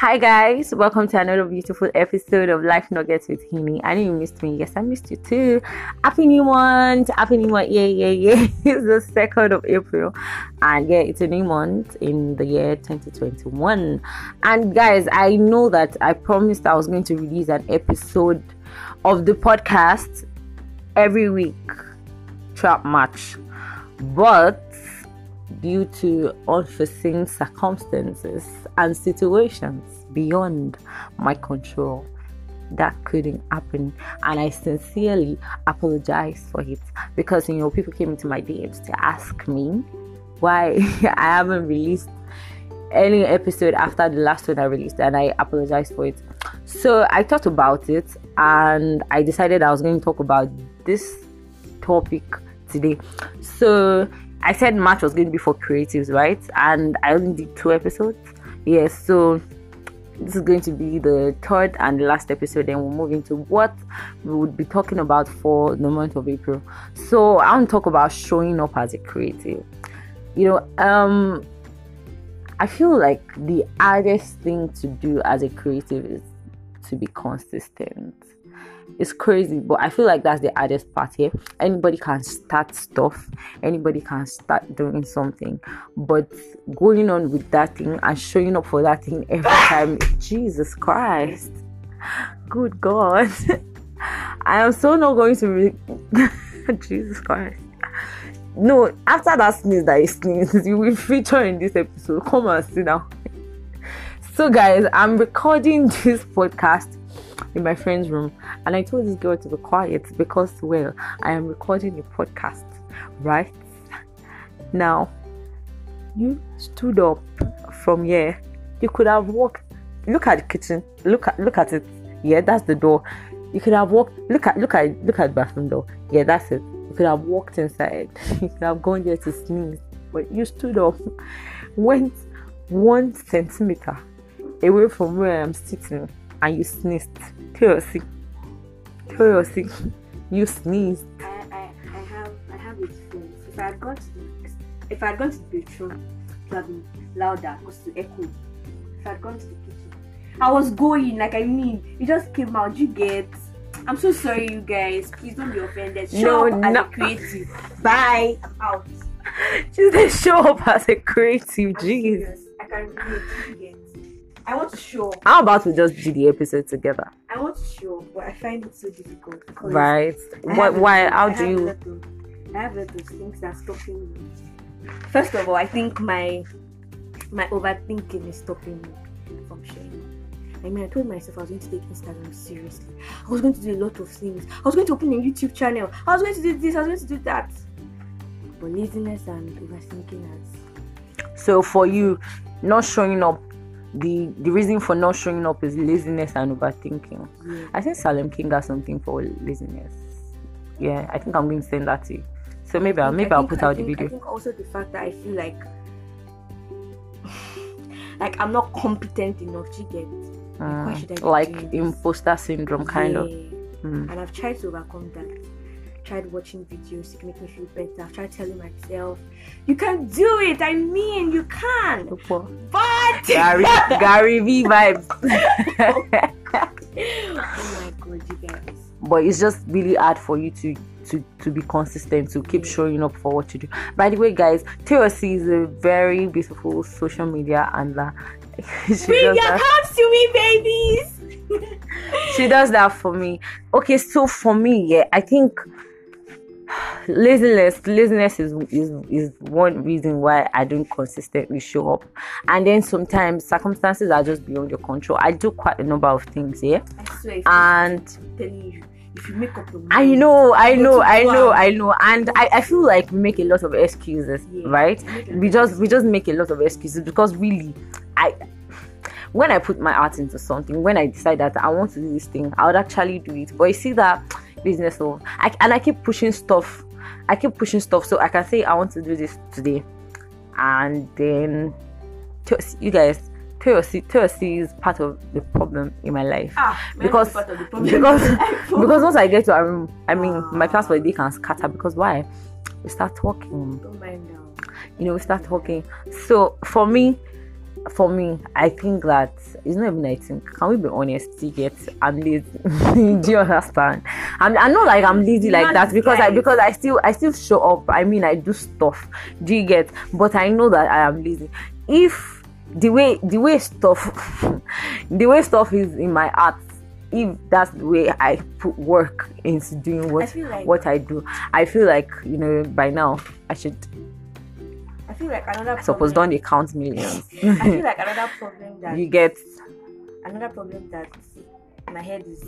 Hi guys, welcome to another beautiful episode of Life Nuggets with Hini. I know you missed me. Yes, I missed you too. Happy New Month! Happy New Month! Yeah, yeah, yeah. it's the second of April, and yeah, it's a new month in the year 2021. And guys, I know that I promised I was going to release an episode of the podcast every week throughout March, but due to unforeseen circumstances and situations beyond my control. That couldn't happen, and I sincerely apologize for it because you know people came into my DMs to ask me why I haven't released any episode after the last one I released, and I apologize for it. So I thought about it, and I decided I was going to talk about this topic today. So I said March was going to be for creatives, right? And I only did two episodes. Yes, so this is going to be the third and the last episode. Then we'll move into what we would be talking about for the month of April. So I want to talk about showing up as a creative. You know, um, I feel like the hardest thing to do as a creative is to be consistent it's crazy but i feel like that's the hardest part here. Anybody can start stuff. Anybody can start doing something. But going on with that thing and showing up for that thing every time jesus christ. Good god. I am so not going to re- jesus christ. No after that sneeze that is sneeze you will feature in this episode. Come and sit down. So guys i'm recording this podcast in my friend's room and I told this girl to be quiet because, well, I am recording a podcast, right? Now, you stood up from here. You could have walked. Look at the kitchen. Look at look at it. Yeah, that's the door. You could have walked. Look at look at look at the bathroom door. Yeah, that's it. You could have walked inside. You could have gone there to sneeze, but you stood up, went one centimeter away from where I'm sitting, and you sneezed. Curiosity. Curiosity. You sneezed. I, I, I have I have it experience. If I had gone to the if I had gone to the bedroom, it would have been louder because to echo. If I had gone to the kitchen, I was going like I mean, it just came out. You get. I'm so sorry, you guys. Please don't be offended. Show No, up as a creative. Bye. I'm out. She said, show up as a creative. Jeez. I can relate. I want to show up. How about we just do the episode together? I want to show up, but I find it so difficult. Right. I What? have a- Why? How I do you? of- I have a lot of things that's stopping me. First of all, I think my my overthinking is stopping me from sharing. I mean, I told myself I was going to take Instagram seriously. I was going to do a lot of things. I was going to open a YouTube channel. I was going to do this. I was going to do that. But laziness and overthinking has. So for you, not showing up, the the reason for not showing up is laziness and overthinking. Yeah. I think Salem King has something for laziness. Yeah, I think I'm going to send that to you. So maybe I'll I maybe I'll put I out the think- I video. think also the fact that I feel like like I'm not competent enough to get. Like, why should I be Mm, like imposter syndrome, kind of. Mm. And I've tried to overcome that. Tried watching videos to make me feel better. I've tried telling myself, "You can do it." I mean, you can. But Gary Gary V vibes. oh my god, you guys. but it's just really hard for you to to to be consistent to keep showing up for what you do by the way guys TLC is a very beautiful social media handler she, Bring your cups to me, babies. she does that for me okay so for me yeah i think laziness laziness is, is is one reason why i don't consistently show up. And then sometimes circumstances are just beyond your control. I do quite a number of things yeah? I and telling you, if you make up your mind, I know, I know, I know, I know, and I, I feel like we make a lot of excuses, Yeah, right? you make a We just we just make a lot of excuses because really, I when I put my heart into something, when I decide that I want to do this thing, I would actually do it. But you see that business, of I and I keep pushing stuff, I keep pushing stuff, so I can say I want to do this today, and then you guys. TLC, is part of the problem in my life Ah, because is part of because because once I get to I mean my plans for the day can scatter because why? We start talking, don't mind now. you know, we start talking. So for me, for me, I think that it's not even I think. Can we be honest? You get I'm lazy. Do you understand? I'm I'm not like I'm lazy like that because I because I still I still show up. I mean I do stuff. Do you get? But I know that I am lazy. If the way the way stuff the way stuff is in my art, if that's the way I put work into doing what feel like- what I do, I feel like you know by now I should I feel like another suppose don't they count millions. I feel like another problem that you get another problem that my head is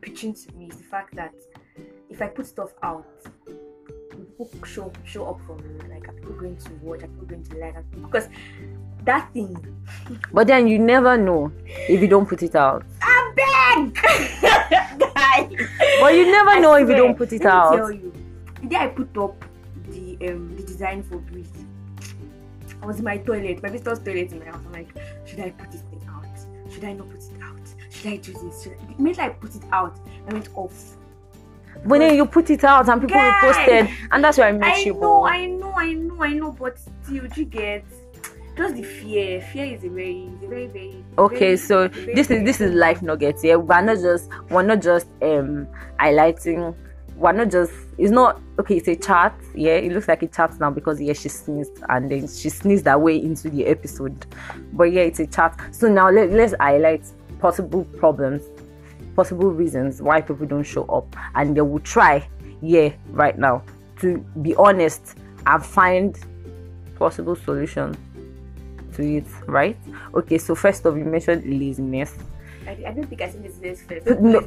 pitching to me is the fact that if I put stuff out, people show show up for me. Like are people going to watch? Are people going to like? Because that thing, But then you never know if you don't put it out. I beg, guys. But you never I know if you don't put it let me out. Tell you, the day I put up the um the design for Breathe, was in my toilet, my visitor's toilet in my house. I'm like, should I put this thing out? Should I not put it out? Should I do this? Should I? I put it out, I went off. But then you put it out and people Guys! reposted, and that's where I met I you. know, I know, I know, I know, but still, you get just the fear? Fear is a very, a very, very. okay, very- so very, this is this is life nuggets. Yeah, we're not just we're not just um highlighting. We're not just. It's not okay. It's a chart. Yeah, it looks like a chart now because yeah, she sneezed and then she sneezed her way into the episode. But yeah, it's a chart. So now let, let's highlight possible problems possible reasons why people don't show up and they will try yeah right now to be honest and find possible solution to it right okay so first of you mentioned laziness I, I don't think I said this this first. no,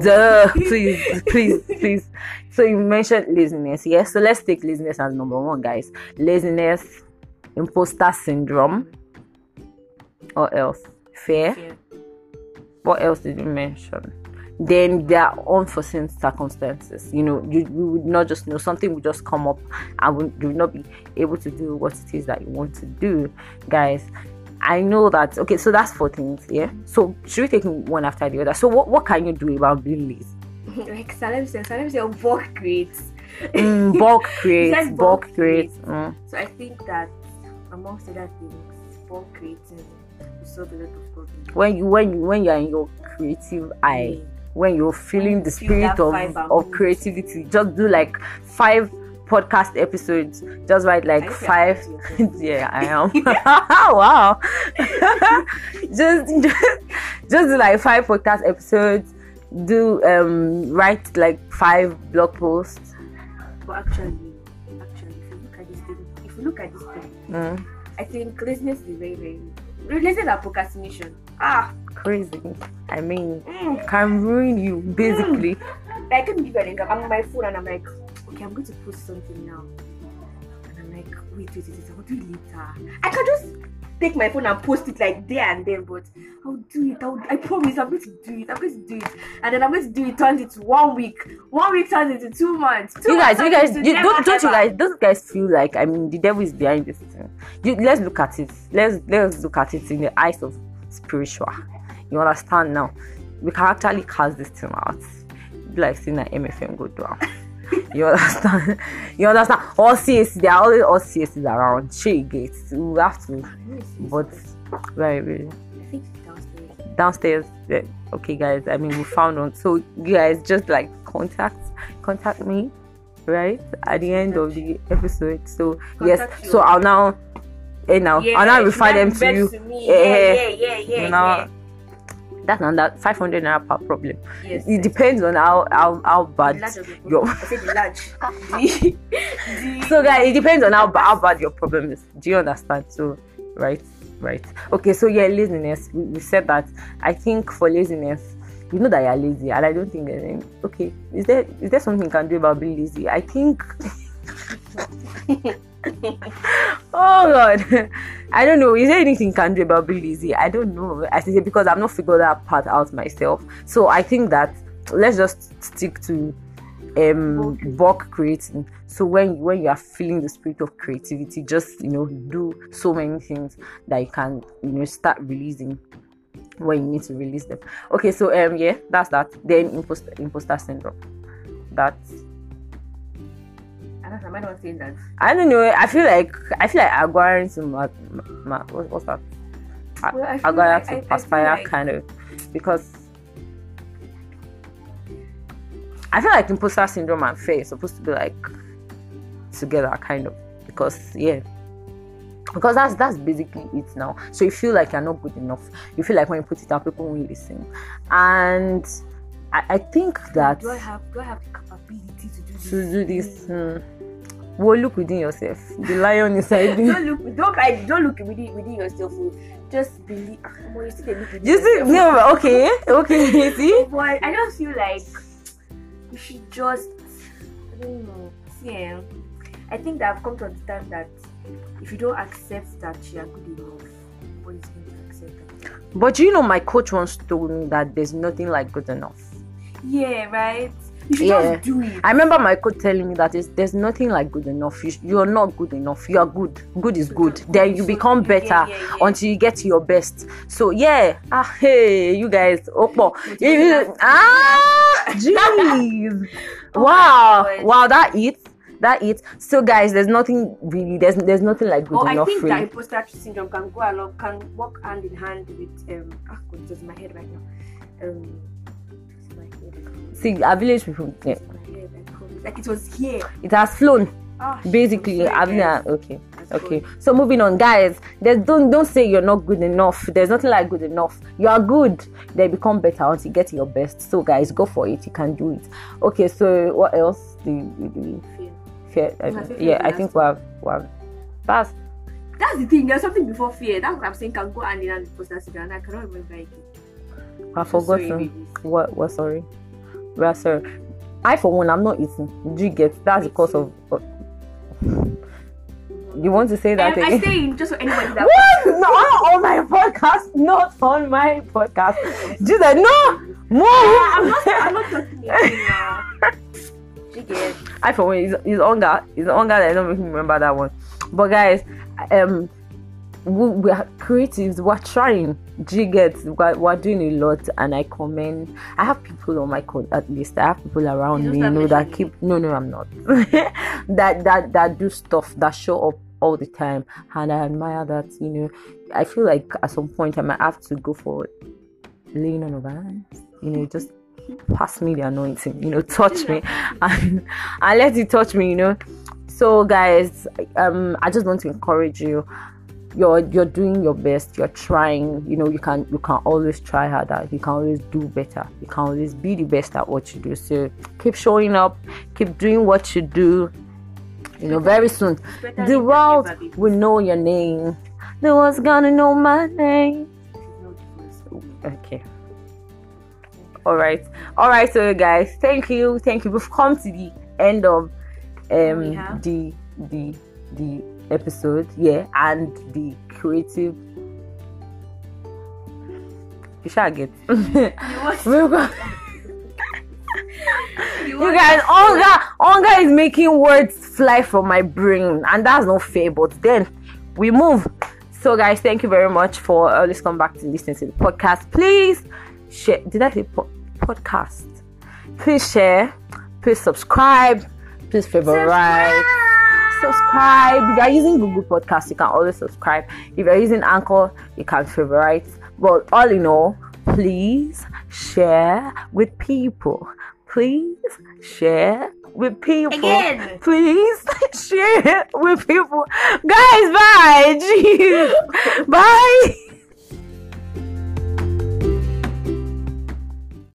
duh, please please please so you mentioned laziness yes so let's take laziness as number one guys laziness imposter syndrome or else fear what else did you mention? Then there are unforeseen circumstances. You know, you, you would not just know something would just come up and would, you would not be able to do what it is that you want to do, guys. I know that. Okay, so that's four things. Yeah. So should we take one after the other? So what what can you do about being lazy? like Salem said, Salem said bulk creates. Mm, bulk creates, bulk bulk creates. Mm. So I think that amongst other things, bulk creating will solve a lot of problems. When you when you when you're in your creative eye. when you're feeling the spirit of, of creativity just do like five podcast episodes just write like I five happy with yourself. yeah i am. Wow. Just, just just do like five podcast episodes do um write like five blog posts. But actually, actually, if you look at this thing, if you look at this thing, mm, I think laziness is very, very laziness and procrastination. Ah, crazy. I mean mm, can ruin you basically. Me give you an example. I'm on my phone and I'm like, okay, I'm going to post something now, and I'm like, wait, wait, wait, wait I'll do it later. I can just take my phone and post it like there and then, but I'll do it. I'll, I promise, I'm going to do it. I'm going to do it, and then I'm going to do it. Turns into one week. One week turns into two months. Two you guys, you guys, you, don't, don't you guys, don't guys feel like I mean the devil is behind this thing? You, let's look at it. Let's let's look at it in the eyes of spiritual. You understand now? We can actually cast this thing out. Be like seeing that MFM go down. you understand? You understand? All CSC, there are always all CSCs around. She gates. We have to, but very, very I think it's downstairs. downstairs yeah, okay guys i mean we found one so you guys just like contact contact me right at the end of the episode so yes you. so i'll now eh now i'll now refer them to you. Eh, Yeah, yeah, yeah, yeah, you know yeah. That's not that 500 naira per problem. Yes, it yes. depends on how how, how bad your so guys it depends on how, how bad your problem is. Do you understand? So right right. Okay so yeah laziness. We, we said that. I think for laziness you know that you're lazy and i don't think there's any okay is there is there something you can do about being lazy? I think oh god. I don't know. Is there anything you can do about being lazy i don't know. I say because i've not figured that part out myself. So i think that let's just stick to um bulk creating. So when when you are feeling the spirit of creativity just you know do so many things that you can you know start releasing when you need to release them. Okay so um yeah that's that. Then imposter imposter syndrome. That's I don't know, am I not saying that? I don't know. I feel like I feel like I'm going to my, my what, what's that? Well, I I like- to I- I like- kind of because I feel like imposter syndrome and fear is supposed to be like together kind of because yeah because that's that's basically it now so you feel like you're not good enough you feel like when you put it out people won't listen and I, I think that Do I have do I have the capability to? To do this hmm, well look within yourself the lion inside you Don't look don't I don't look within within yourself. oh. Just believe Omo, you still dey look within you see no okay okay see But I don't feel like you should just I don't know. See, eh, I think that I've come to understand that if you don't accept that you are good enough, nobody's going to accept that. But you know, my coach once told me that there's nothing like good enough. Yeah, right. You should Yeah. just do it. I remember my coach telling me that is there's nothing like good enough. You, you're not good enough. You are good. Good is good. Then you become better yeah, yeah. until you get to your best. So yeah, ah hey, you guys, Opo, Motivation. ah, jeez, Oh wow, wow, that it, that it. So guys, there's nothing really. There's there's nothing like good Oh, I enough. think that really. imposter syndrome can go along, can work hand in hand with um. Ah, God, it's just in my head right now. Um, it's my head. See, our village people, yeah, It's my head. I promise. Like it was here. it has flown. Shit, Basically, it was here, I've guys. okay. That's Okay, good. so moving on, guys. There's don't don't say you're not good enough. There's nothing like good enough. You are good. They become better once you get your best. So, guys, go for it. You can do it. Okay, so what else do you, do you Fear. fear? I I yeah, I think we have we have that's That's the thing. There's something before fear. That's what I'm saying. Can go hand in hand with imposter syndrome. And I cannot remember it. I've So sorry, forgotten. babies. What what sorry? Well, sorry. I for one, I'm not eating. Do you get? That's the Me cause too. of. you want to say that Um, I again? say just for anybody that What? Not on my podcast. Not on my podcast. Do that? No, move. I'm not. I'm not talking. You. I for one, it's, it's hunger. It's hunger that I don't make me remember that one. But guys, um, we, we are creatives. We're trying. Get? We're, we're doing a lot, and I commend. I have people on my code at least. I have people around me, you know, that keep. No, no, I'm not. that that that do stuff that show up all the time, and I admire that. You know, I feel like at some point I might have to go for laying on of hands. You know, just pass me the anointing. You know, touch me and, and let it touch me. You know. So guys, um, I just want to encourage you. You're you're doing your best. You're trying. You know, you can you can always try harder. You can always do better. You can always be the best at what you do. So keep showing up. Keep doing what you do. You know, very soon the world will know your name. The world's gonna know my name. This is not the first. Okay. All right. All right. So, guys, thank you. Thank you. We've come to the end of um the the the episode. Yeah, and the creative. You shall get. You you you guys, hunger, hunger is making words fly from my brain, and that's not fair. But then we move. So, guys, thank you very much for always come back to listen to the podcast. Please share. Did I say po- podcast? Please share. Please subscribe. Please favorite. Subscribe. If you are using Google Podcast, you can always subscribe. If you're using Anchor, you can favorite. But all in all, please share with people. Please share with people. Again. Please share with people. Guys, bye. Jeez. bye.